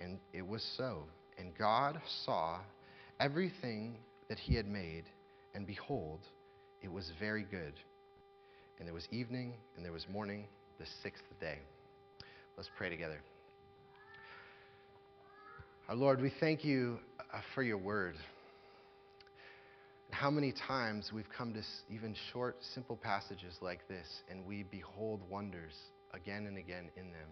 And it was so. And God saw everything that he had made, and behold, it was very good. And there was evening, and there was morning, the sixth day. Let's pray together. Our Lord, we thank you uh, for your word. How many times we've come to even short, simple passages like this, and we behold wonders again and again in them.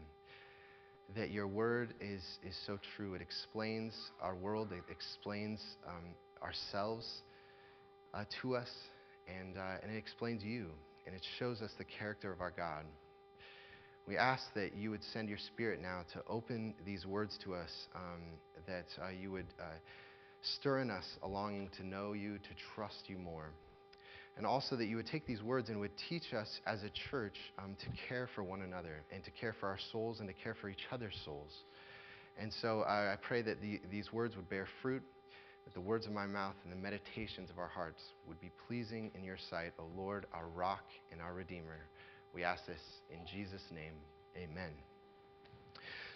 That your word is, is so true. It explains our world, it explains um, ourselves uh, to us, and, uh, and it explains you, and it shows us the character of our God. We ask that you would send your spirit now to open these words to us, um, that uh, you would uh, stir in us a longing to know you, to trust you more. And also that you would take these words and would teach us as a church um, to care for one another and to care for our souls and to care for each other's souls. And so uh, I pray that the, these words would bear fruit, that the words of my mouth and the meditations of our hearts would be pleasing in your sight, O Lord, our rock and our redeemer. We ask this in Jesus' name. Amen.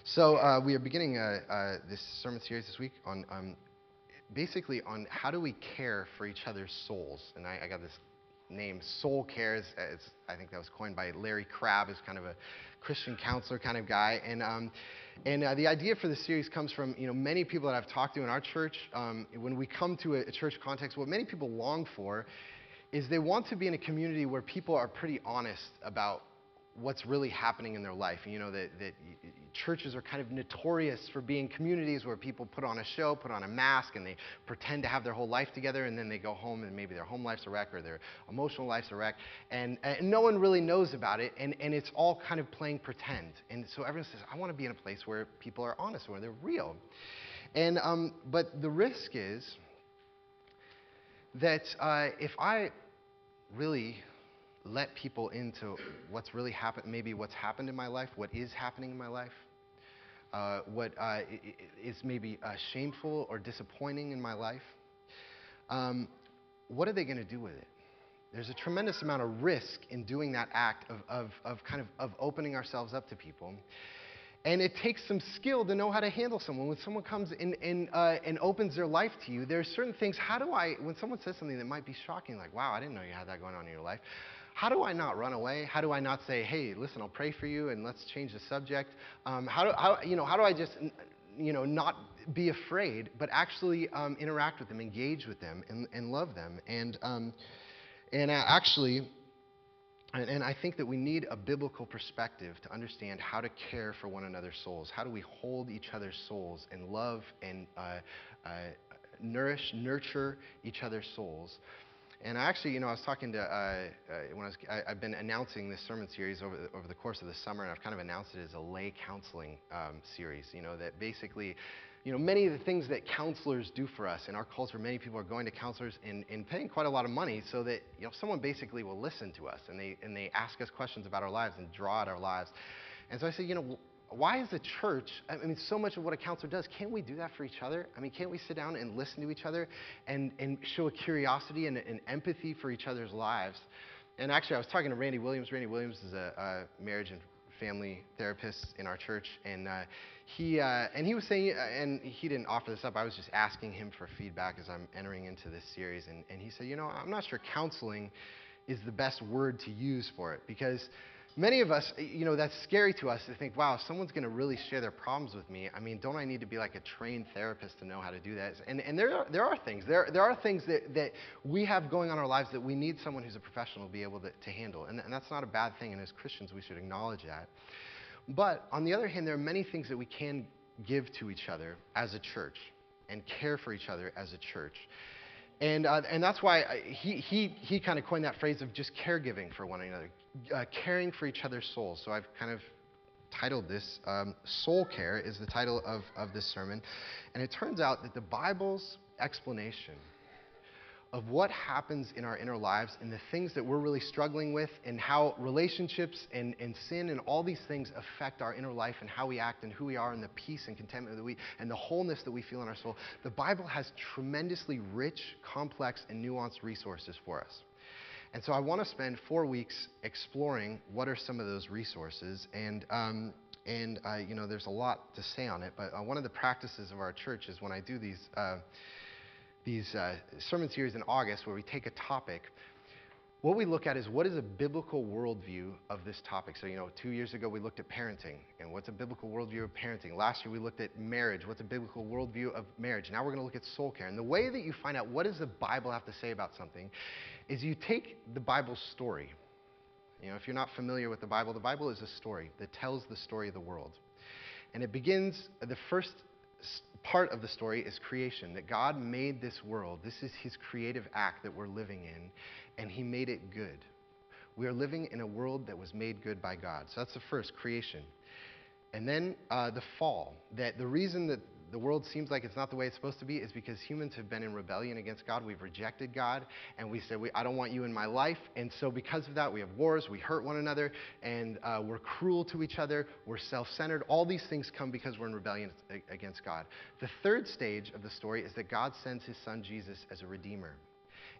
So uh, we are beginning uh, uh, this sermon series this week on um, basically on how do we care for each other's souls. And I, I got this name, Soul Cares. I think that was coined by Larry Crabb, who's kind of a Christian counselor kind of guy. And um, and uh, the idea for the series comes from you know many people that I've talked to in our church. Um, when we come to a, a church context, what many people long for is they want to be in a community where people are pretty honest about what's really happening in their life. You know, that, that churches are kind of notorious for being communities where people put on a show, put on a mask, and they pretend to have their whole life together, and then they go home and maybe their home life's a wreck or their emotional life's a wreck, and, and no one really knows about it, and, and it's all kind of playing pretend. And so everyone says, I want to be in a place where people are honest, where they're real. And, um, but the risk is, that uh, if I really let people into what's really happened, maybe what's happened in my life, what is happening in my life, uh, what uh, is maybe uh, shameful or disappointing in my life, um, what are they going to do with it? There's a tremendous amount of risk in doing that act of, of, of kind of, of opening ourselves up to people. And it takes some skill to know how to handle someone. When someone comes in and, uh, and opens their life to you, there are certain things. How do I, when someone says something that might be shocking, like, wow, I didn't know you had that going on in your life, how do I not run away? How do I not say, hey, listen, I'll pray for you and let's change the subject? Um, how, do, how, you know, how do I just, you know, not be afraid, but actually um, interact with them, engage with them, and, and love them? And, um, and actually, and, and, I think that we need a biblical perspective to understand how to care for one another's souls. How do we hold each other's souls and love and uh, uh, nourish, nurture each other's souls? And I actually, you know, I was talking to, uh, uh, when I, have been announcing this sermon series over the, over the course of the summer, and I've kind of announced it as a lay counseling um, series, you know, that basically you know, many of the things that counselors do for us in our culture, many people are going to counselors and, and paying quite a lot of money so that, you know, someone basically will listen to us and they, and they ask us questions about our lives and draw out our lives. And so I said, you know, why is the church, I mean, so much of what a counselor does, can't we do that for each other? I mean, can't we sit down and listen to each other and, and show a curiosity and an empathy for each other's lives? And actually, I was talking to Randy Williams. Randy Williams is a, a marriage and family therapist in our church, and uh, he uh, and he was saying, uh, and he didn't offer this up. I was just asking him for feedback as I'm entering into this series, and, and he said, you know, I'm not sure counseling is the best word to use for it because many of us, you know, that's scary to us to think, wow, someone's going to really share their problems with me, I mean, don't I need to be like a trained therapist to know how to do that? And, and there, are, there are things. There, there are things that, that we have going on in our lives that we need someone who's a professional to be able to, to handle. And, and that's not a bad thing. And as Christians, we should acknowledge that. But on the other hand, there are many things that we can give to each other as a church and care for each other as a church. And, uh, and that's why he, he, he kind of coined that phrase of just caregiving for one another, uh, caring for each other's souls. So I've kind of titled this um, Soul Care, is the title of, of this sermon. And it turns out that the Bible's explanation of what happens in our inner lives and the things that we're really struggling with and how relationships and, and sin and all these things affect our inner life and how we act and who we are and the peace and contentment that we and the wholeness that we feel in our soul. The Bible has tremendously rich, complex, and nuanced resources for us. And so I want to spend four weeks exploring what are some of those resources. And, um, and uh, you know, there's a lot to say on it, but uh, one of the practices of our church is when I do these. Uh, these uh, sermon series in August where we take a topic. What we look at is what is a biblical worldview of this topic. So, you know, two years ago we looked at parenting, and what's a biblical worldview of parenting? Last year we looked at marriage. What's a biblical worldview of marriage? Now we're going to look at soul care. And the way that you find out what does the Bible have to say about something is you take the Bible's story. You know, if you're not familiar with the Bible, the Bible is a story that tells the story of the world. And it begins, the first part of the story is creation, that God made this world. This is his creative act that we're living in, and he made it good. We are living in a world that was made good by God. So that's the first, creation. And then uh, the fall, that the reason that the world seems like it's not the way it's supposed to be is because humans have been in rebellion against God. We've rejected God, and we said, we, I don't want you in my life. And so, because of that, we have wars, we hurt one another, and uh, we're cruel to each other, we're self centered. All these things come because we're in rebellion against God. The third stage of the story is that God sends his son Jesus as a redeemer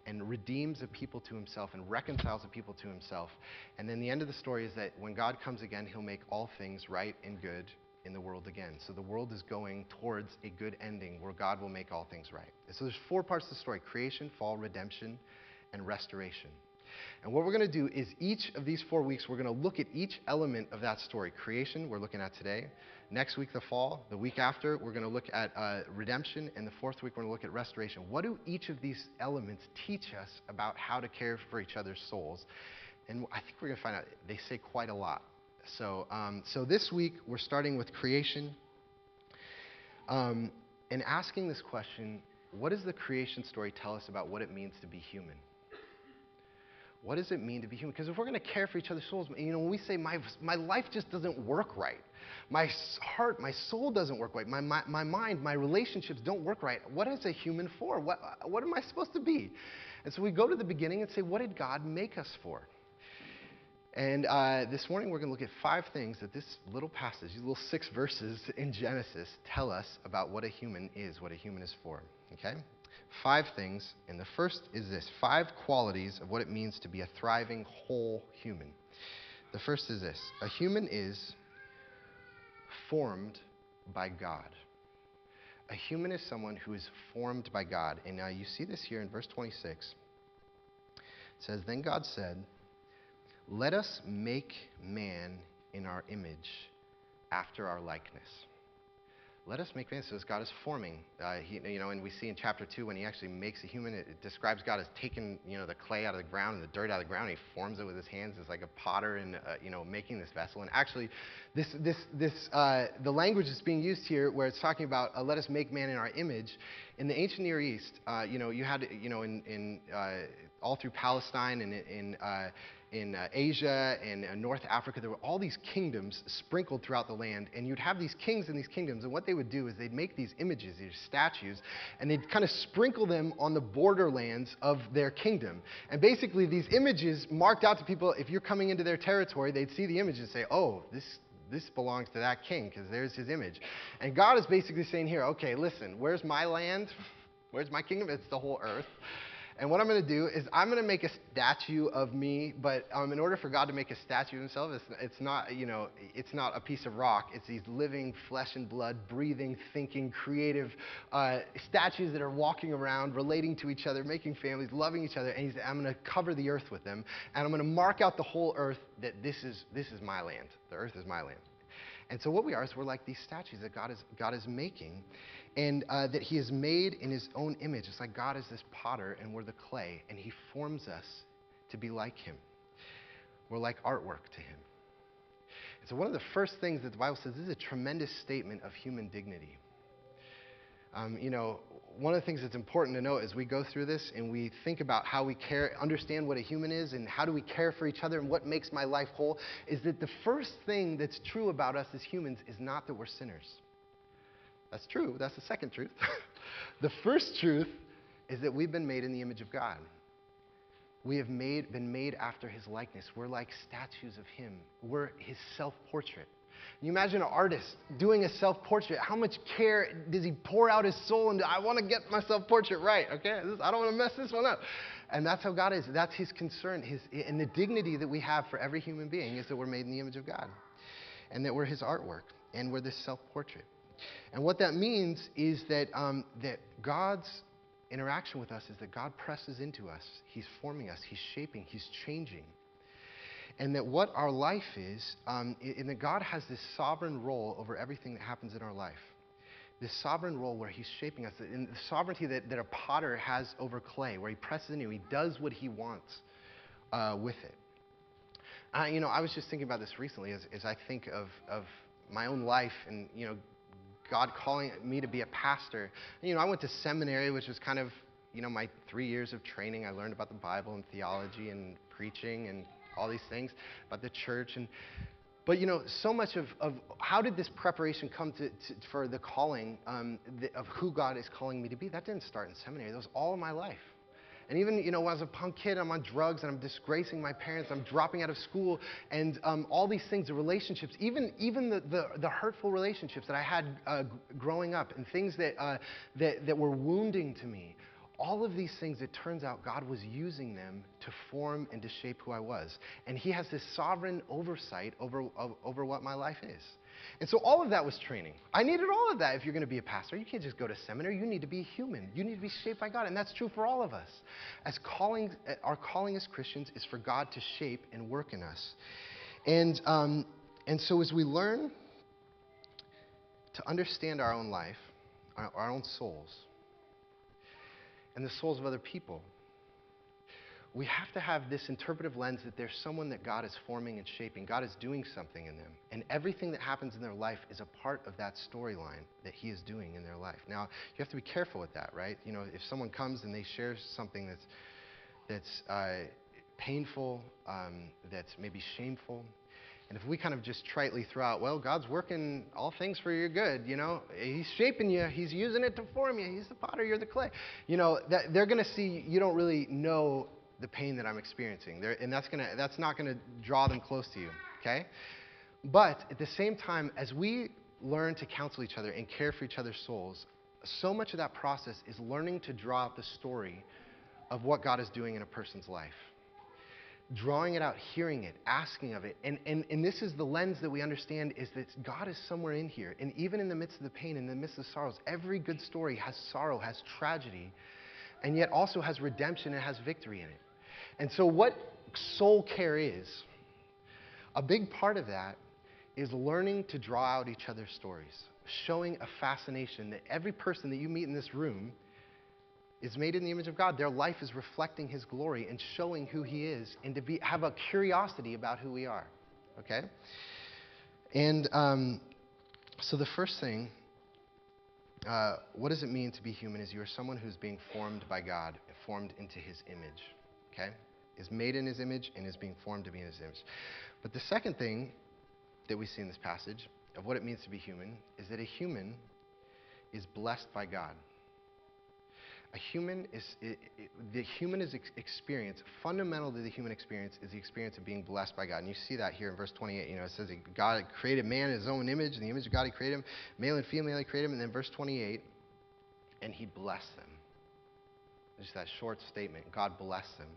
and redeems a people to himself and reconciles a people to himself. And then the end of the story is that when God comes again, he'll make all things right and good in the world again. So the world is going towards a good ending where God will make all things right. So there's four parts of the story creation, fall, redemption, and restoration. And what we're going to do is each of these four weeks, we're going to look at each element of that story. Creation, we're looking at today. Next week, the fall. The week after, we're going to look at uh, redemption. And the fourth week, we're going to look at restoration. What do each of these elements teach us about how to care for each other's souls? And I think we're going to find out they say quite a lot. So, um, so this week we're starting with creation um, and asking this question what does the creation story tell us about what it means to be human? What does it mean to be human? Because if we're going to care for each other's souls, you know, when we say my, my life just doesn't work right, my heart, my soul doesn't work right, my, my, my mind, my relationships don't work right, what is a human for? What, what am I supposed to be? And so we go to the beginning and say, what did God make us for? And uh, this morning we're going to look at five things that this little passage, these little six verses in Genesis, tell us about what a human is, what a human is for. Okay? Five things, and the first is this five qualities of what it means to be a thriving, whole human. The first is this a human is formed by God. A human is someone who is formed by God. And now you see this here in verse 26. It says, Then God said, let us make man in our image after our likeness. Let us make man. So as God is forming, uh, he, you know, and we see in chapter two when he actually makes a human, it, it, describes God as taking, you know, the clay out of the ground and the dirt out of the ground. And he forms it with his hands as like a potter, and uh, you know, making this vessel. And actually, this, this, this, uh, the language that's being used here, where it's talking about uh, let us make man in our image, in the ancient Near East, uh, you know, you had, you know, in, in uh, all through Palestine and in in uh, Asia and uh, North Africa, there were all these kingdoms sprinkled throughout the land, and you'd have these kings in these kingdoms, and what they would do is they'd make these images, these statues, and they'd kind of sprinkle them on the borderlands of their kingdom. And basically, these images marked out to people, if you're coming into their territory, they'd see the image and say, oh, this, this belongs to that king because there's his image. And God is basically saying here, okay, listen, where's my land? Where's my kingdom? It's the whole earth. And what I'm going to do is I'm going to make a statue of me, but um, in order for God to make a statue of himself, it's, it's not, you know, it's not a piece of rock. It's these living, flesh and blood, breathing, thinking, creative uh, statues that are walking around, relating to each other, making families, loving each other. And he's, I'm going to cover the earth with them, and I'm going to mark out the whole earth that this is, this is my land. The earth is my land. And so what we are is we're like these statues that God is, God is making and uh, that he is made in his own image. It's like God is this potter and we're the clay, and he forms us to be like him. We're like artwork to him. And so, one of the first things that the Bible says this is a tremendous statement of human dignity. Um, you know, one of the things that's important to know as we go through this and we think about how we care, understand what a human is, and how do we care for each other and what makes my life whole, is that the first thing that's true about us as humans is not that we're sinners. That's true. That's the second truth. the first truth is that we've been made in the image of God. We have made, been made after his likeness. We're like statues of him. We're his self portrait. You imagine an artist doing a self portrait. How much care does he pour out his soul into? I want to get my self portrait right, okay? This, I don't want to mess this one up. And that's how God is. That's his concern. His, and the dignity that we have for every human being is that we're made in the image of God and that we're his artwork and we're this self portrait. And what that means is that, um, that God's interaction with us is that God presses into us. He's forming us, He's shaping, He's changing. And that what our life is, um, and that God has this sovereign role over everything that happens in our life. This sovereign role where He's shaping us, and the sovereignty that, that a potter has over clay, where He presses into, He does what He wants uh, with it. Uh, you know, I was just thinking about this recently as, as I think of, of my own life and, you know, God calling me to be a pastor. You know, I went to seminary, which was kind of, you know, my three years of training. I learned about the Bible and theology and preaching and all these things about the church. And, but, you know, so much of, of how did this preparation come to, to for the calling um, the, of who God is calling me to be? That didn't start in seminary. That was all my life. And even, you know, was a punk kid, I'm on drugs and I'm disgracing my parents, I'm dropping out of school, and um, all these things, the relationships, even, even the, the, the hurtful relationships that I had uh, growing up and things that, uh, that, that were wounding to me, all of these things, it turns out God was using them to form and to shape who I was. And He has this sovereign oversight over, over what my life is. And so all of that was training. I needed all of that if you're going to be a pastor. You can't just go to seminary. You need to be human. You need to be shaped by God. And that's true for all of us. As calling, our calling as Christians is for God to shape and work in us. And, um, and so as we learn to understand our own life, our, our own souls, and the souls of other people, we have to have this interpretive lens that there's someone that God is forming and shaping. God is doing something in them. And everything that happens in their life is a part of that storyline that He is doing in their life. Now, you have to be careful with that, right? You know, if someone comes and they share something that's, that's uh, painful, um, that's maybe shameful, and if we kind of just tritely throw out, well, God's working all things for your good, you know, He's shaping you, He's using it to form you, He's the potter, you're the clay. You know, that they're going to see you don't really know the pain that I'm experiencing. They're, and that's, gonna, that's not going to draw them close to you, okay? But at the same time, as we learn to counsel each other and care for each other's souls, so much of that process is learning to draw out the story of what God is doing in a person's life. Drawing it out, hearing it, asking of it. And, and, and this is the lens that we understand is that God is somewhere in here. And even in the midst of the pain, in the midst of sorrows, every good story has sorrow, has tragedy, and yet also has redemption and has victory in it. And so, what soul care is, a big part of that is learning to draw out each other's stories, showing a fascination that every person that you meet in this room is made in the image of God. Their life is reflecting His glory and showing who He is, and to be, have a curiosity about who we are. Okay? And um, so, the first thing, uh, what does it mean to be human? Is you are someone who's being formed by God, formed into His image. Okay? Is made in his image and is being formed to be in his image. But the second thing that we see in this passage of what it means to be human is that a human is blessed by God. A human is, it, it, the human is ex- experience, fundamental to the human experience is the experience of being blessed by God. And you see that here in verse 28. You know, it says that God created man in his own image, in the image of God he created him, male and female he created him. And then verse 28, and he blessed them. Just that short statement. God bless them.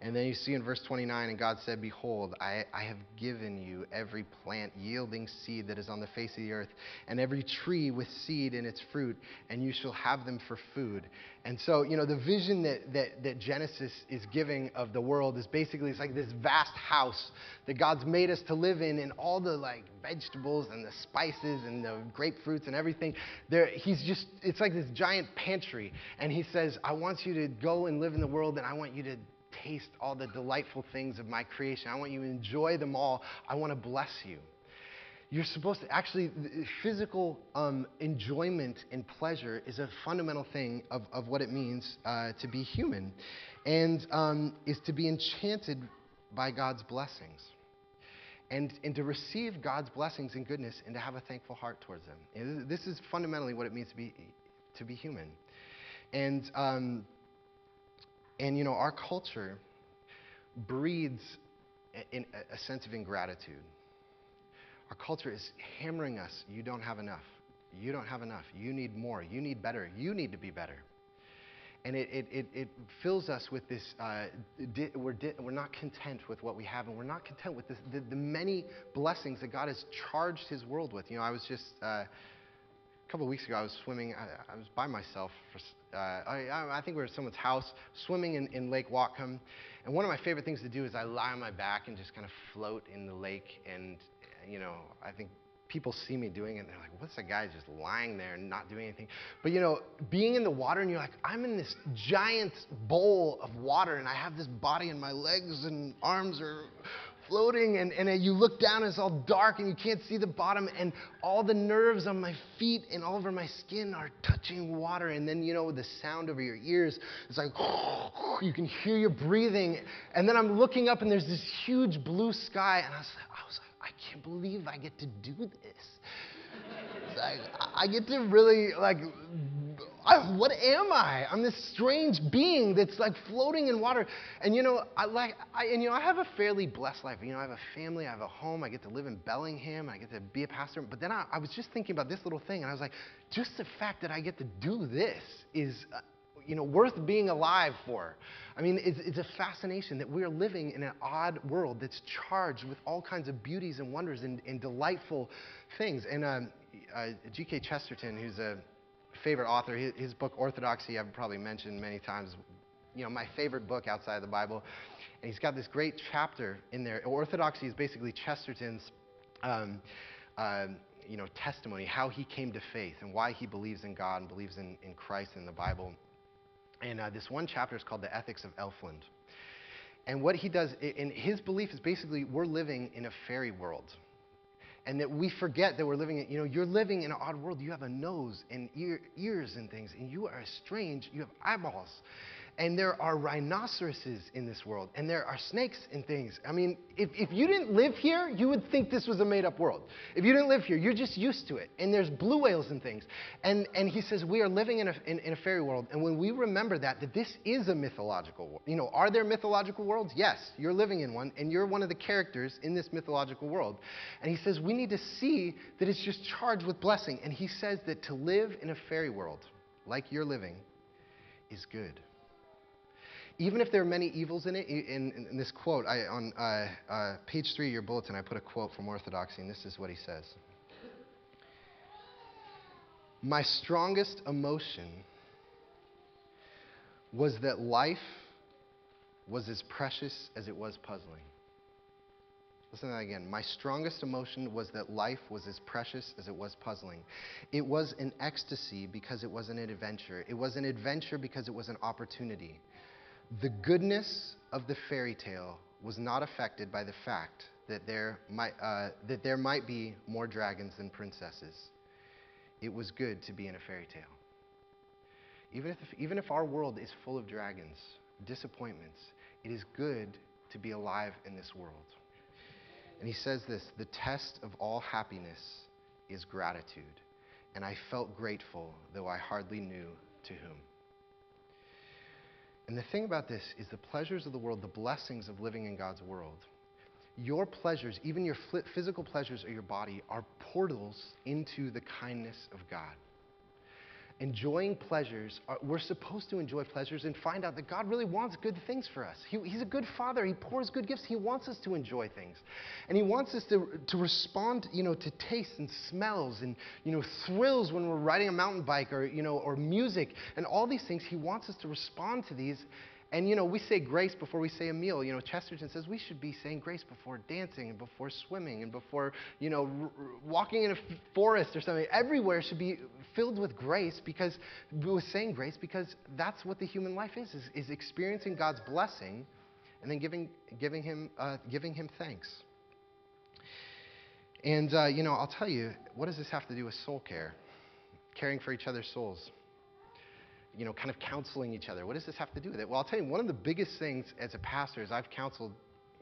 And then you see in verse 29, and God said, Behold, I, I have given you every plant yielding seed that is on the face of the earth, and every tree with seed in its fruit, and you shall have them for food. And so, you know, the vision that, that, that Genesis is giving of the world is basically it's like this vast house that God's made us to live in, and all the like vegetables and the spices and the grapefruits and everything. There, he's just, it's like this giant pantry. And he says, I want you to go and live in the world, and I want you to taste all the delightful things of my creation. I want you to enjoy them all. I want to bless you. You're supposed to actually, physical um, enjoyment and pleasure is a fundamental thing of, of what it means uh, to be human and um, is to be enchanted by God's blessings and, and to receive God's blessings and goodness and to have a thankful heart towards them. And this is fundamentally what it means to be, to be human. And, um, and, you know, our culture breeds in a sense of ingratitude. Our culture is hammering us you don't have enough. You don't have enough. You need more. You need better. You need to be better. And it, it, it, it fills us with this, uh, di- we're, di- we're not content with what we have, and we're not content with this, the, the many blessings that God has charged His world with. You know, I was just, uh, a couple of weeks ago, I was swimming, I, I was by myself. For, uh, I, I, think we were at someone's house, swimming in, in Lake Whatcom. And one of my favorite things to do is I lie on my back and just kind of float in the lake. And, you know, I think people see me doing it and they're like, what's that guy just lying there and not doing anything? But you know, being in the water and you're like, I'm in this giant bowl of water and I have this body and my legs and arms are floating and, and you look down and it's all dark and you can't see the bottom and all the nerves on my feet and all over my skin are touching water and then you know the sound over your ears it's like you can hear your breathing and then i'm looking up and there's this huge blue sky and i was, I was like I can't believe I get to do this. Like, I get to really, like, I, what am I? I'm this strange being that's like floating in water. And you know, I like, I, and you know, I have a fairly blessed life. You know, I have a family, I have a home, I get to live in Bellingham, I get to be a pastor. But then I, I was just thinking about this little thing, and I was like, just the fact that I get to do this is, uh, you know, worth being alive for. I mean, it's, it's a fascination that we're living in an odd world that's charged with all kinds of beauties and wonders and, and delightful things. And um, uh, G.K. Chesterton, who's a favorite author, his, his book Orthodoxy, I've probably mentioned many times, you know, my favorite book outside of the Bible. And he's got this great chapter in there. Orthodoxy is basically Chesterton's. Um, uh, you know, testimony, how he came to faith and why he believes in God and believes in, in Christ and the Bible. And uh, this one chapter is called The Ethics of Elfland. And what he does, and his belief is basically we're living in a fairy world. And that we forget that we're living in, you know, you're living in an odd world. You have a nose and ear, ears and things, and you are strange. You have eyeballs and there are rhinoceroses in this world, and there are snakes and things. I mean, if, if you didn't live here, you would think this was a made up world. If you didn't live here, you're just used to it. And there's blue whales and things. And, and he says, we are living in a, in, in a fairy world. And when we remember that, that this is a mythological world. You know, are there mythological worlds? Yes, you're living in one, and you're one of the characters in this mythological world. And he says, we need to see that it's just charged with blessing. And he says that to live in a fairy world, like you're living, is good even if there are many evils in it, in, in, this quote, I, on uh, uh, page three of your bulletin, I put a quote from Orthodoxy, and this is what he says My strongest emotion was that life was as precious as it was puzzling. Listen to that again. My strongest emotion was that life was as precious as it was puzzling. It was an ecstasy because it was an adventure. It was an adventure because it was an opportunity. The goodness of the fairy tale was not affected by the fact that there might, uh, that there might be more dragons than princesses. It was good to be in a fairy tale. Even if, even if our world is full of dragons, disappointments, it is good to be alive in this world. And he says this the test of all happiness is gratitude. And I felt grateful, though I hardly knew to whom. And the thing about this is the pleasures of the world, the blessings of living in God's world, your pleasures, even your physical pleasures of your body, are portals into the kindness of God. Enjoying pleasures, uh, we're supposed to enjoy pleasures and find out that God really wants good things for us. He, he's a good father. He pours good gifts. He wants us to enjoy things. And He wants us to, to respond, you know, to tastes and smells and, you know, thrills when we're riding a mountain bike or, you know, or music and all these things. He wants us to respond to these and you know, we say grace before we say a meal. You know, Chesterton says we should be saying grace before dancing and before swimming and before, you know, r- walking in a forest or something. Everywhere should be filled with grace because with saying grace because that's what the human life is, is, is experiencing God's blessing and then giving, giving, him, uh, giving him thanks. And, uh, you know, I'll tell you, what does this have to do with soul care? Caring for each other's souls you know, kind of counseling each other. What does this have to do with it? Well, I'll tell you, one of the biggest things as a pastor is I've counseled,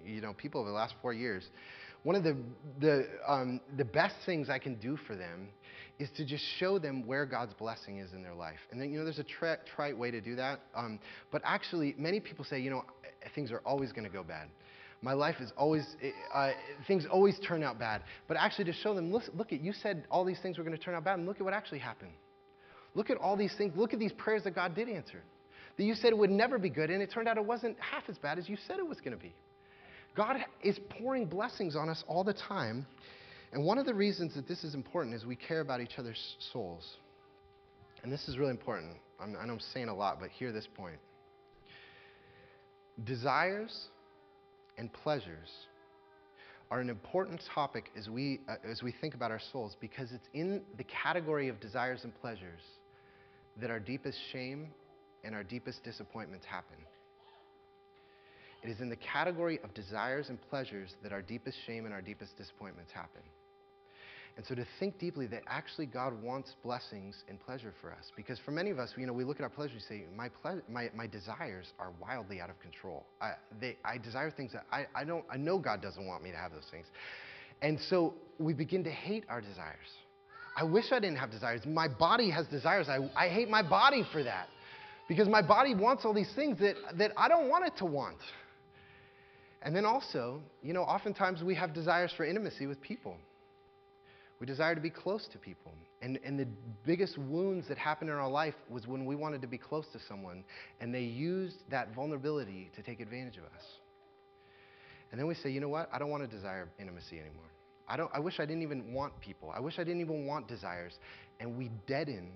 you know, people over the last four years. One of the, the, um, the best things I can do for them is to just show them where God's blessing is in their life. And then, you know, there's a tri- trite way to do that. Um, but actually, many people say, you know, things are always going to go bad. My life is always, uh, things always turn out bad. But actually, to show them, look, look at, you said all these things were going to turn out bad, and look at what actually happened. Look at all these things. Look at these prayers that God did answer. That you said it would never be good, and it turned out it wasn't half as bad as you said it was going to be. God is pouring blessings on us all the time. And one of the reasons that this is important is we care about each other's souls. And this is really important. I'm, I know I'm saying a lot, but hear this point. Desires and pleasures are an important topic as we, uh, as we think about our souls because it's in the category of desires and pleasures that our deepest shame and our deepest disappointments happen. It is in the category of desires and pleasures that our deepest shame and our deepest disappointments happen. And so to think deeply that actually God wants blessings and pleasure for us. Because for many of us, you know, we look at our pleasures and say, my, ple- my, my desires are wildly out of control. I, they, I desire things that I, I, don't, I know God doesn't want me to have those things. And so we begin to hate our desires. I wish I didn't have desires. My body has desires. I, I hate my body for that. Because my body wants all these things that, that I don't want it to want. And then also, you know, oftentimes we have desires for intimacy with people. We desire to be close to people. And, and the biggest wounds that happened in our life was when we wanted to be close to someone and they used that vulnerability to take advantage of us. And then we say, you know what? I don't want to desire intimacy anymore. I, don't, I wish I didn't even want people. I wish I didn't even want desires. And we deaden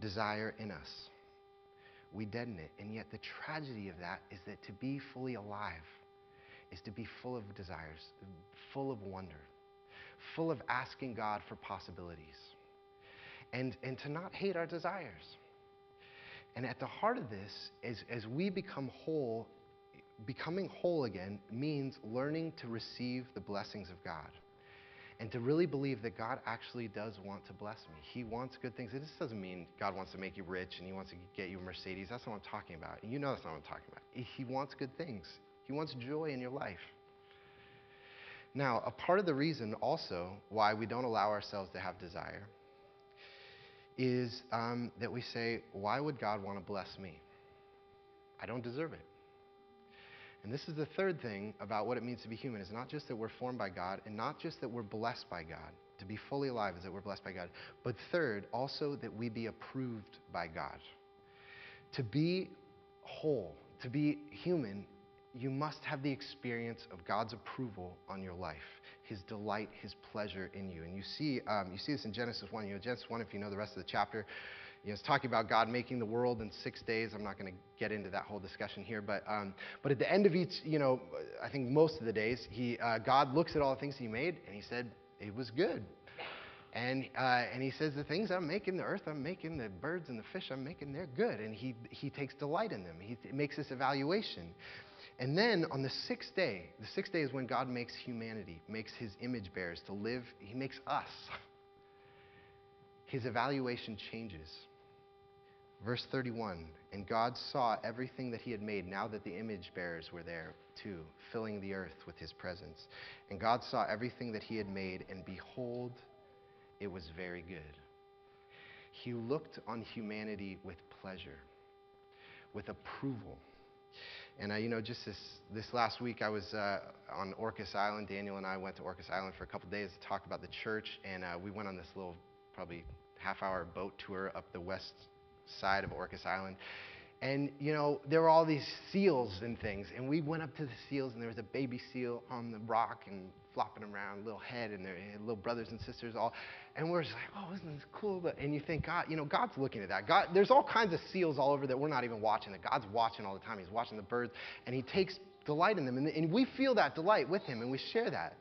desire in us. We deaden it. And yet the tragedy of that is that to be fully alive is to be full of desires, full of wonder, full of asking God for possibilities, and, and to not hate our desires. And at the heart of this, as, as we become whole, becoming whole again means learning to receive the blessings of God and to really believe that God actually does want to bless me. He wants good things. This doesn't mean God wants to make you rich and He wants to get you a Mercedes. That's not what I'm talking about. And you know that's not what I'm talking about. He wants good things, He wants joy in your life. Now, a part of the reason also why we don't allow ourselves to have desire is um, that we say, why would God want to bless me? I don't deserve it. And this is the third thing about what it means to be human. It's not just that we're formed by God and not just that we're blessed by God. To be fully alive is that we're blessed by God. But third, also that we be approved by God. To be whole, to be human, you must have the experience of God's approval on your life, His delight, His pleasure in you. And you see, um, you see this in Genesis 1. You know, Genesis 1, if you know the rest of the chapter, you know, it's talking about God making the world in six days. I'm not going to get into that whole discussion here, but, um, but at the end of each, you know, I think most of the days, he, uh, God looks at all the things He made and He said, it was good. And, uh, and he says, The things I'm making, the earth I'm making, the birds and the fish I'm making, they're good. And he, he takes delight in them. He makes this evaluation. And then on the sixth day, the sixth day is when God makes humanity, makes his image bearers to live. He makes us. His evaluation changes. Verse 31 And God saw everything that he had made now that the image bearers were there too, filling the earth with his presence. And God saw everything that he had made, and behold, it was very good. He looked on humanity with pleasure, with approval. And, uh, you know, just this, this last week, I was uh, on Orcas Island. Daniel and I went to Orcas Island for a couple days to talk about the church, and uh, we went on this little, probably half hour boat tour up the west side of Orcas Island. And, you know, there were all these seals and things. And we went up to the seals, and there was a baby seal on the rock and flopping around, little head, and their little brothers and sisters all. And we're just like, oh, isn't this cool? And you think, God, you know, God's looking at that. God, there's all kinds of seals all over that we're not even watching, that God's watching all the time. He's watching the birds, and He takes delight in them. And, and we feel that delight with Him, and we share that.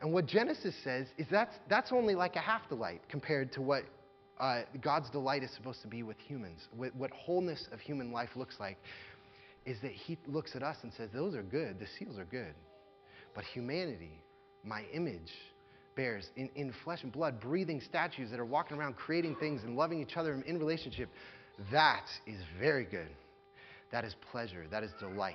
And what Genesis says is that's, that's only like a half delight compared to what uh, God's delight is supposed to be with humans. What, wholeness of human life looks like is that He looks at us and says, Those are good, the seals are good. But humanity, my image, bears in, in flesh and blood, breathing statues that are walking around creating things and loving each other in relationship, that is very good. That is pleasure, that is delight.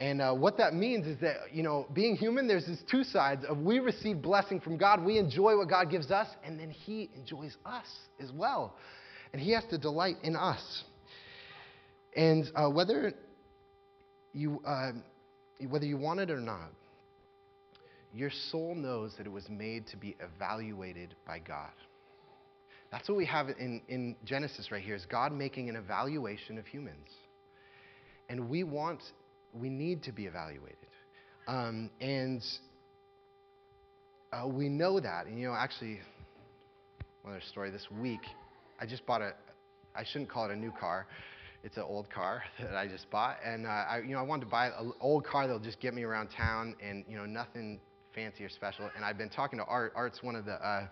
And uh, what that means is that, you know, being human, there's these two sides of we receive blessing from God, we enjoy what God gives us, and then He enjoys us as well. And He has to delight in us. And uh, whether you, uh, whether you want it or not, your soul knows that it was made to be evaluated by God. That's what we have in, in Genesis right here is God making an evaluation of humans. And we want we need to be evaluated. Um, and uh, we know that. And, you know, actually, another story this week, I just bought a, I shouldn't call it a new car. It's an old car that I just bought. And, uh, I, you know, I wanted to buy an old car that'll just get me around town and, you know, nothing fancy or special. And I've been talking to Art. Art's one of the uh,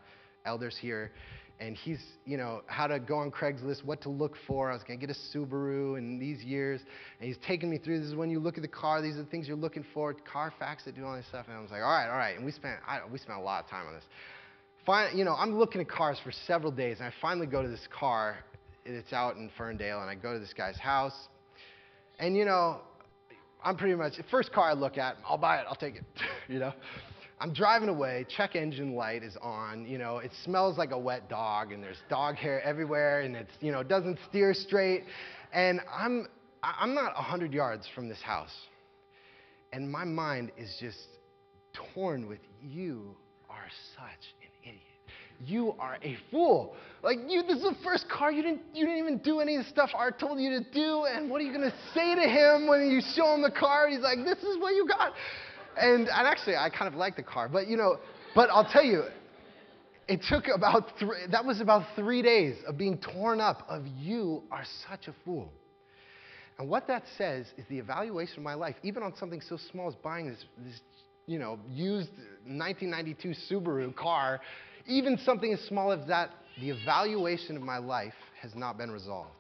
elders here and he's, you know, how to go on Craigslist, what to look for. I was going to get a Subaru in these years. And he's taking me through this is when you look at the car, these are the things you're looking for, Carfax that do all this stuff. And I was like, all right, all right. And we spent, I, we spent a lot of time on this. Finally, you know, I'm looking at cars for several days, and I finally go to this car. It's out in Ferndale, and I go to this guy's house. And, you know, I'm pretty much, the first car I look at, I'll buy it, I'll take it, you know. I'm driving away, check engine light is on, you know, it smells like a wet dog and there's dog hair everywhere and it's, you know, doesn't steer straight. And I'm, I'm not 100 yards from this house. And my mind is just torn with you are such an idiot. You are a fool. Like you, this is the first car you didn't, you didn't even do any of the stuff Art told you to do. And what are you gonna say to him when you show him the car? He's like, this is what you got. And, and actually, I kind of like the car. But, you know, but I'll tell you, it took about three, that was about three days of being torn up of you are such a fool. And what that says is the evaluation of my life, even on something so small as buying this, this you know, used 1992 Subaru car, even something as small as that, the evaluation of my life has not been resolved.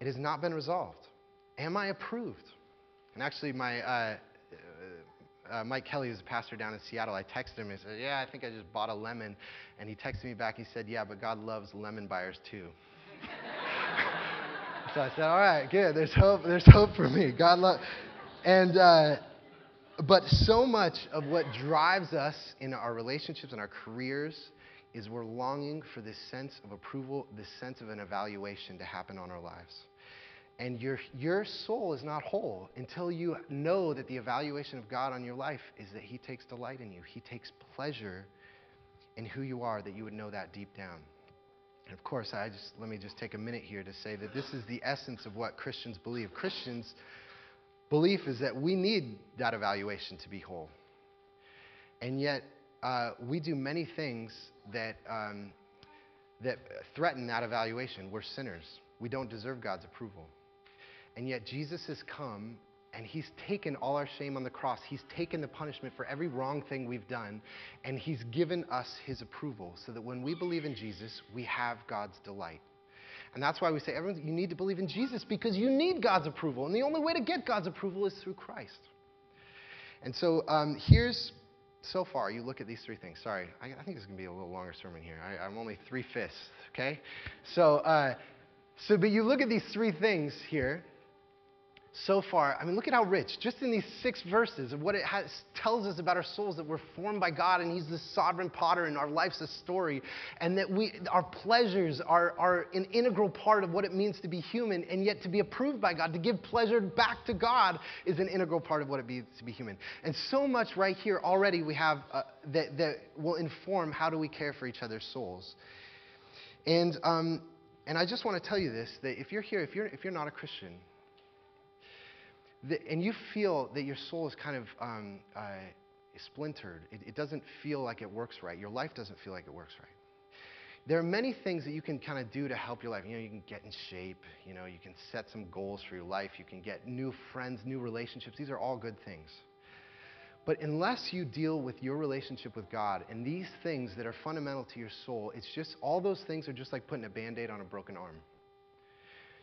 It has not been resolved. Am I approved? And actually, my, uh, uh, Mike Kelly, who's a pastor down in Seattle, I texted him and said, Yeah, I think I just bought a lemon. And he texted me back. He said, Yeah, but God loves lemon buyers too. so I said, All right, good. There's hope. There's hope for me. God loves. And, uh, but so much of what drives us in our relationships and our careers is we're longing for this sense of approval, this sense of an evaluation to happen on our lives. And your, your soul is not whole until you know that the evaluation of God on your life is that He takes delight in you. He takes pleasure in who you are, that you would know that deep down. And of course, I just let me just take a minute here to say that this is the essence of what Christians believe. Christians' belief is that we need that evaluation to be whole. And yet, uh, we do many things that, um, that threaten that evaluation. We're sinners. We don't deserve God's approval. And yet Jesus has come and he's taken all our shame on the cross. He's taken the punishment for every wrong thing we've done, and he's given us his approval so that when we believe in Jesus, we have God's delight. And that's why we say, everyone, you need to believe in Jesus because you need God's approval. And the only way to get God's approval is through Christ. And so um, here's, so far, you look at these three things. Sorry, I, I think this is going to be a little longer sermon here. I, am only three fifths, okay? So, uh, so, but you look at these three things here so far, I mean, look at how rich, just in these six verses of what it has, tells us about our souls that we're formed by God and He's the sovereign potter and our life's a story, and that we, our pleasures are, are an integral part of what it means to be human, and yet to be approved by God, to give pleasure back to God is an integral part of what it means to be human. And so much right here already we have uh, that, that will inform how do we care for each other's souls. And, um, and I just want to tell you this that if you're here, if you're, if you're not a Christian, and you feel that your soul is kind of um, uh, splintered, it, it doesn't feel like it works right, your life doesn't feel like it works right. There are many things that you can kind of do to help your life. You know, you can get in shape, you know, you can set some goals for your life, you can get new friends, new relationships. These are all good things. But unless you deal with your relationship with God and these things that are fundamental to your soul, it's just all those things are just like putting a band aid on a broken arm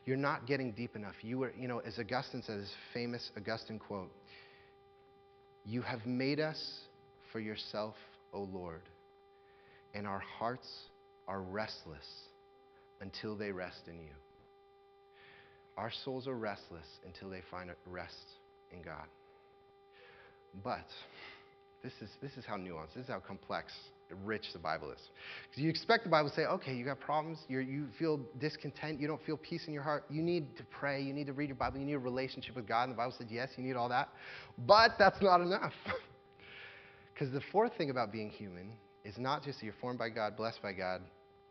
you're not getting deep enough. You are, you know, as Augustine says, famous Augustine quote, you have made us for yourself, O Lord, and our hearts are restless until they rest in you. Our souls are restless until they find rest in God. But this is, this is how nuanced, this is how complex rich the Bible is. Because you expect the Bible to say, okay, you got problems, you you feel discontent, you don't feel peace in your heart, you need to pray, you need to read your Bible, you need a relationship with God. And the Bible said, yes, you need all that. But that's not enough. Because the fourth thing about being human is not just that you're formed by God, blessed by God,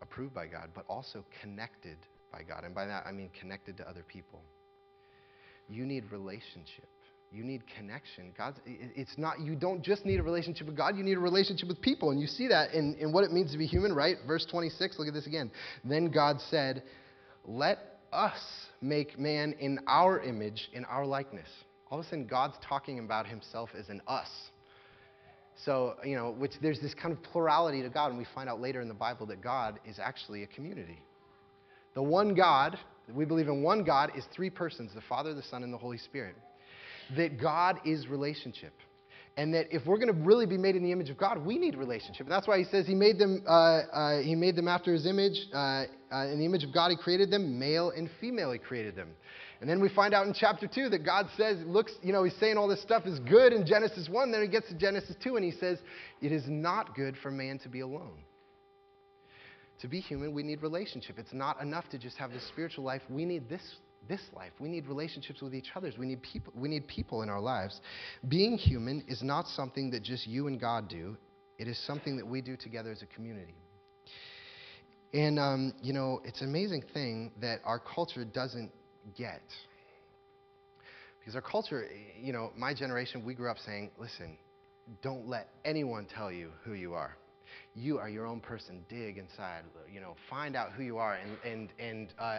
approved by God, but also connected by God. And by that, I mean connected to other people. You need relationship. You need connection. God's, it's not, you don't just need a relationship with God, you need a relationship with people. And you see that in, in what it means to be human, right? Verse 26, look at this again. Then God said, Let us make man in our image, in our likeness. All of a sudden, God's talking about himself as an us. So, you know, which there's this kind of plurality to God, and we find out later in the Bible that God is actually a community. The one God, we believe in one God, is three persons the Father, the Son, and the Holy Spirit that God is relationship. And that if we're going to really be made in the image of God, we need relationship. And that's why he says he made them, uh, uh, he made them after his image. Uh, uh, in the image of God, he created them. Male and female, he created them. And then we find out in chapter 2 that God says, looks, you know, he's saying all this stuff is good in Genesis 1. Then he gets to Genesis 2 and he says, it is not good for man to be alone. To be human, we need relationship. It's not enough to just have the spiritual life. We need this this life. We need relationships with each other. We need people, we need people in our lives. Being human is not something that just you and God do. It is something that we do together as a community. And, um, you know, it's an amazing thing that our culture doesn't get. Because our culture, you know, my generation, we grew up saying, listen, don't let anyone tell you who you are you are your own person. Dig inside, you know, find out who you are and, and, and uh,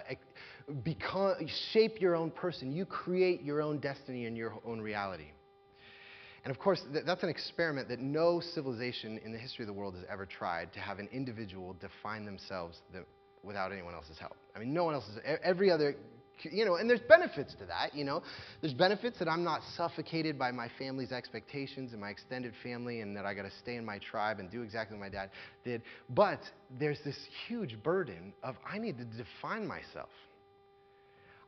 become, shape your own person. You create your own destiny and your own reality. And of course, th- that's an experiment that no civilization in the history of the world has ever tried to have an individual define themselves without anyone else's help. I mean, no one else is, every other you know, and there's benefits to that, you know. There's benefits that I'm not suffocated by my family's expectations and my extended family and that I got to stay in my tribe and do exactly what my dad did. But there's this huge burden of I need to define myself.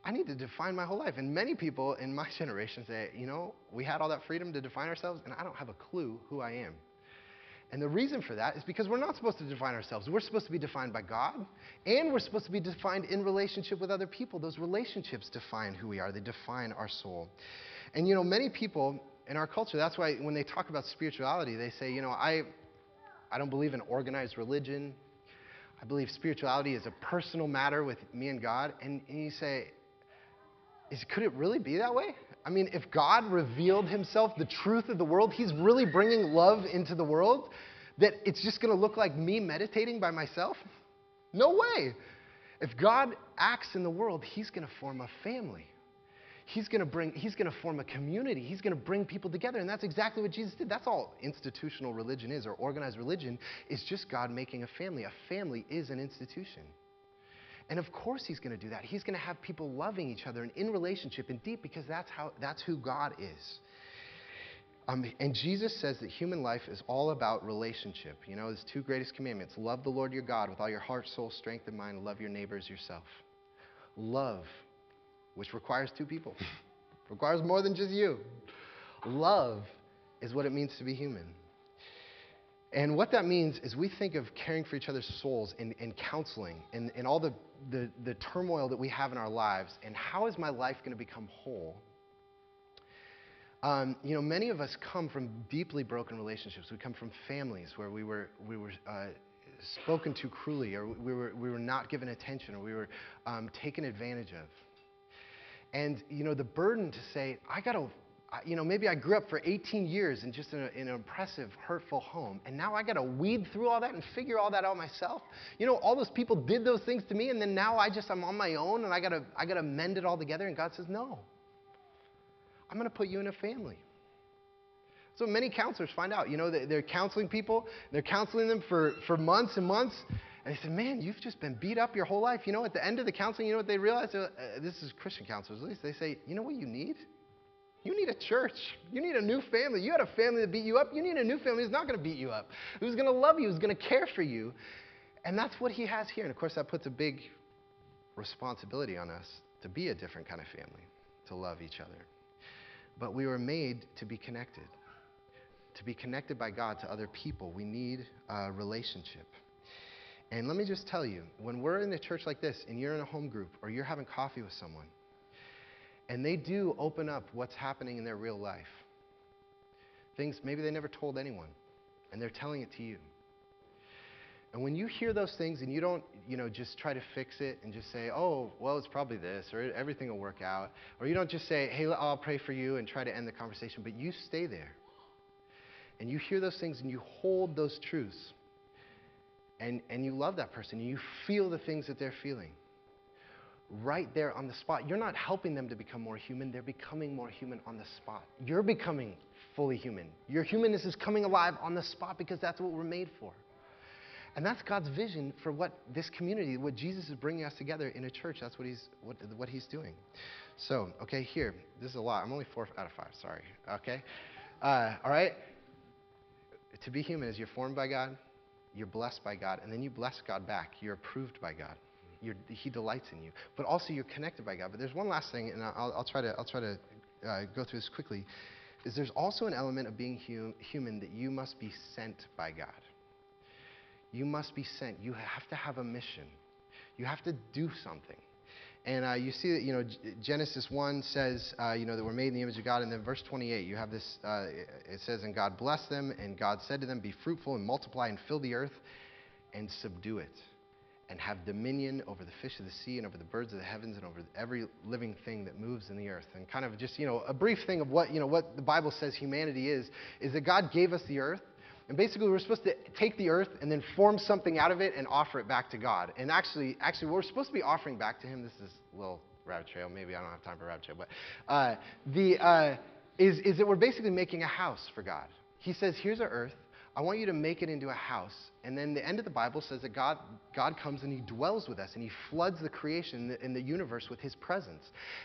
I need to define my whole life. And many people in my generation say, you know, we had all that freedom to define ourselves and I don't have a clue who I am. And the reason for that is because we're not supposed to define ourselves. We're supposed to be defined by God, and we're supposed to be defined in relationship with other people. Those relationships define who we are, they define our soul. And you know, many people in our culture, that's why when they talk about spirituality, they say, you know, I, I don't believe in organized religion. I believe spirituality is a personal matter with me and God. And, and you say, is, could it really be that way? I mean, if God revealed himself, the truth of the world, he's really bringing love into the world, that it's just going to look like me meditating by myself? No way. If God acts in the world, he's going to form a family. He's going to bring he's going to form a community. He's going to bring people together and that's exactly what Jesus did. That's all institutional religion is or organized religion is just God making a family. A family is an institution. And of course he's going to do that. He's going to have people loving each other and in relationship and deep because that's how that's who God is. Um, and Jesus says that human life is all about relationship. You know, his two greatest commandments love the Lord your God with all your heart, soul, strength, and mind, love your neighbors yourself. Love, which requires two people. requires more than just you. Love is what it means to be human. And what that means is we think of caring for each other's souls and, and counseling and, and all the, the, the turmoil that we have in our lives and how is my life going to become whole? Um, you know, many of us come from deeply broken relationships. We come from families where we were, we were uh, spoken to cruelly, or we were, we were not given attention, or we were um, taken advantage of. And, you know, the burden to say, I got to, you know, maybe I grew up for 18 years in just in an oppressive, hurtful home, and now I got to weed through all that and figure all that out myself. You know, all those people did those things to me, and then now I just, I'm on my own, and I got to, I got to mend it all together. And God says, no. I'm going to put you in a family. So many counselors find out, you know, they're counseling people, they're counseling them for, for months and months, and they say, man, you've just been beat up your whole life. You know, at the end of the counseling, you know what they realize? Uh, this is Christian counselors, at least. They say, you know what you need? You need a church. You need a new family. You had a family that beat you up. You need a new family who's not going to beat you up, who's going to love you, who's going to care for you. And that's what he has here. And of course, that puts a big responsibility on us to be a different kind of family, to love each other. But we were made to be connected to be connected by God to other people, we need a relationship. And let me just tell you, when we're in a church like this and you're in a home group or you're having coffee with someone, and they do open up what's happening in their real life, things maybe they never told anyone, and they're telling it to you. And when you hear those things and you don't, you know, just try to fix it and just say, oh, well, it's probably this, or everything will work out, or you don't just say, hey, I'll pray for you and try to end the conversation, but you stay there. And you hear those things and you hold those truths. And, and you love that person and you feel the things that they're feeling right there on the spot. You're not helping them to become more human, they're becoming more human on the spot. You're becoming fully human. Your humanness is coming alive on the spot because that's what we're made for. And that's God's vision for what this community, what Jesus is bringing us together in a church. That's what he's, what, what he's doing. So, okay, here, this is a lot. I'm only four out of five, sorry. Okay? Uh, all right? to be human is you're formed by God, you're blessed by God, and then you bless God back. You're approved by God. He delights in you. But also you're connected by God. But there's one last thing, and I'll, I'll try to, I'll try to uh, go through this quickly, is there's also an element of being hum, human that you must be sent by God. You must be sent. You have to have a mission. You have to do something. And uh, you see that, you know, Genesis 1 says, uh, you know, that we're made in the image of God. And then verse 28, you have this, uh, it says, And God blessed them, and God said to them, Be fruitful and multiply and fill the earth and subdue it, and have dominion over the fish of the sea and over the birds of the heavens and over every living thing that moves in the earth. And kind of just, you know, a brief thing of what, you know, what the Bible says humanity is, is that God gave us the earth and basically, we're supposed to take the earth and then form something out of it and offer it back to God. And actually, actually, we're supposed to be offering back to Him. This is a little rabbit trail. Maybe I don't have time for rabbit trail, but uh, the uh, is is that we're basically making a house for God. He says, "Here's our earth. I want you to make it into a house. And then the end of the Bible says that God, God comes and He dwells with us and He floods the creation in the universe with His presence.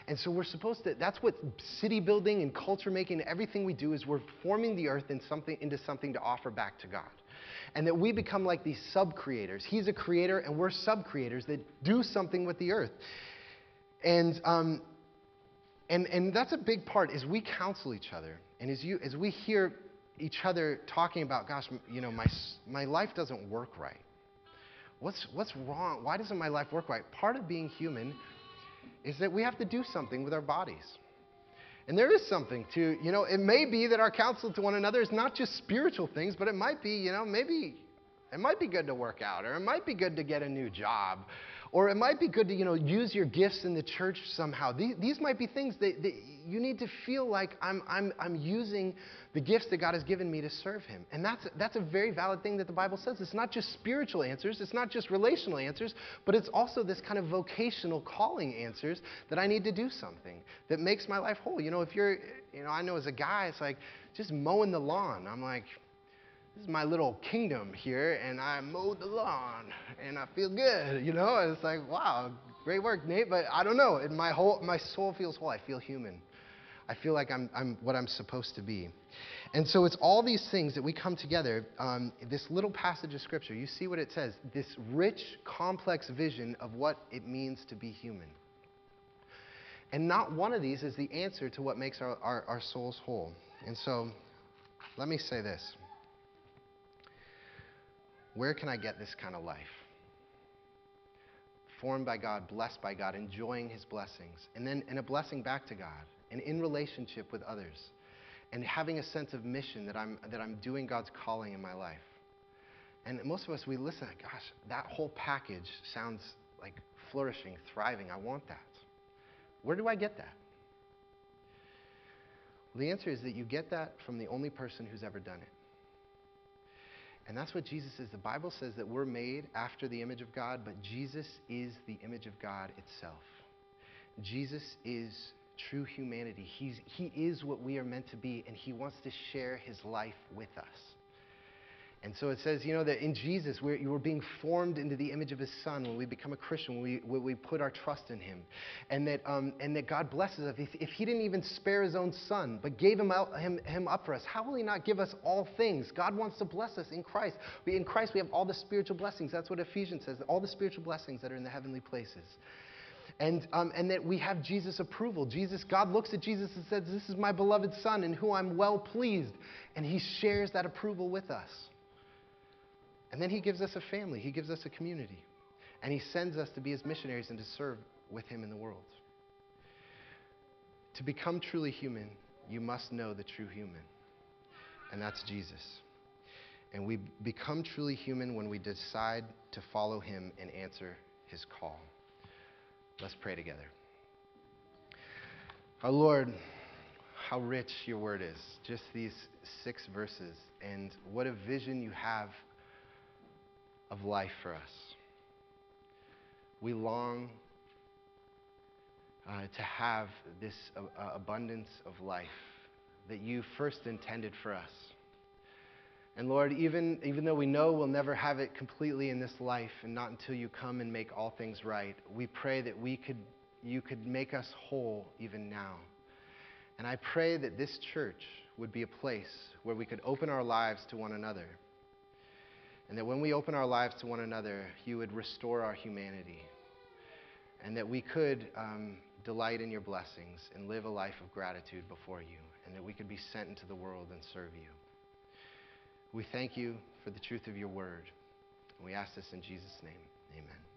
And so we're supposed to, that's what city building and culture making, everything we do is we're forming the earth in something, into something to offer back to God. And that we become like these sub creators. He's a creator and we're sub creators that do something with the earth. And, um, and, and that's a big part is we counsel each other. And as, you, as we hear each other talking about, gosh, you know, my, my life doesn't work right. What's, what's wrong? Why doesn't my life work right? Part of being human is that we have to do something with our bodies. And there is something to, you know, it may be that our counsel to one another is not just spiritual things, but it might be, you know, maybe it might be good to work out, or it might be good to get a new job, or it might be good to, you know, use your gifts in the church somehow. These, these might be things that, that you need to feel like I'm, I'm, I'm using the gifts that God has given me to serve Him. And that's, that's a very valid thing that the Bible says. It's not just spiritual answers, it's not just relational answers, but it's also this kind of vocational calling answers that I need to do something that makes my life whole. You know, if you're, you know, I know as a guy, it's like just mowing the lawn. I'm like, this is my little kingdom here, and I mowed the lawn, and I feel good, you know? And it's like, wow, great work, Nate, but I don't know. My, whole, my soul feels whole. I feel human. I feel like I'm, I'm what I'm supposed to be. And so it's all these things that we come together. Um, this little passage of Scripture, you see what it says this rich, complex vision of what it means to be human. And not one of these is the answer to what makes our, our, our souls whole. And so, let me say this Where can I get this kind of life? Formed by God, blessed by God, enjoying His blessings, and then and a blessing back to God, and in relationship with others, and having a sense of mission that I'm, that I'm doing God's calling in my life. And most of us, we listen, gosh, that whole package sounds like flourishing, thriving. I want that. Where do I get that? Well, the answer is that you get that from the only person who's ever done it. And that's what Jesus is. The Bible says that we're made after the image of God, but Jesus is the image of God itself. Jesus is true humanity. He's, he is what we are meant to be, and He wants to share His life with us. And so it says, you know, that in Jesus, we're, we're being formed into the image of His Son when we become a Christian, when we, when we put our trust in Him. And that, um, and that God blesses us. If, if He didn't even spare His own Son, but gave him, out, him, him up for us, how will He not give us all things? God wants to bless us in Christ. We, in Christ, we have all the spiritual blessings. That's what Ephesians says, all the spiritual blessings that are in the heavenly places. And, um, and that we have Jesus' approval. Jesus, God looks at Jesus and says, This is my beloved Son in whom I'm well pleased. And He shares that approval with us. And then He gives us a family, He gives us a community. And He sends us to be His missionaries and to serve with Him in the world. To become truly human, you must know the true human, and that's Jesus. And we become truly human when we decide to follow Him and answer His call. Let's pray together. Our Lord, how rich your word is. Just these six verses, and what a vision you have of life for us. We long uh, to have this uh, abundance of life that you first intended for us. And Lord, even, even though we know we'll never have it completely in this life and not until you come and make all things right, we pray that we could, you could make us whole even now. And I pray that this church would be a place where we could open our lives to one another. And that when we open our lives to one another, you would restore our humanity. And that we could um, delight in your blessings and live a life of gratitude before you. And that we could be sent into the world and serve you. We thank you for the truth of your word. And we ask this in Jesus' name. Amen.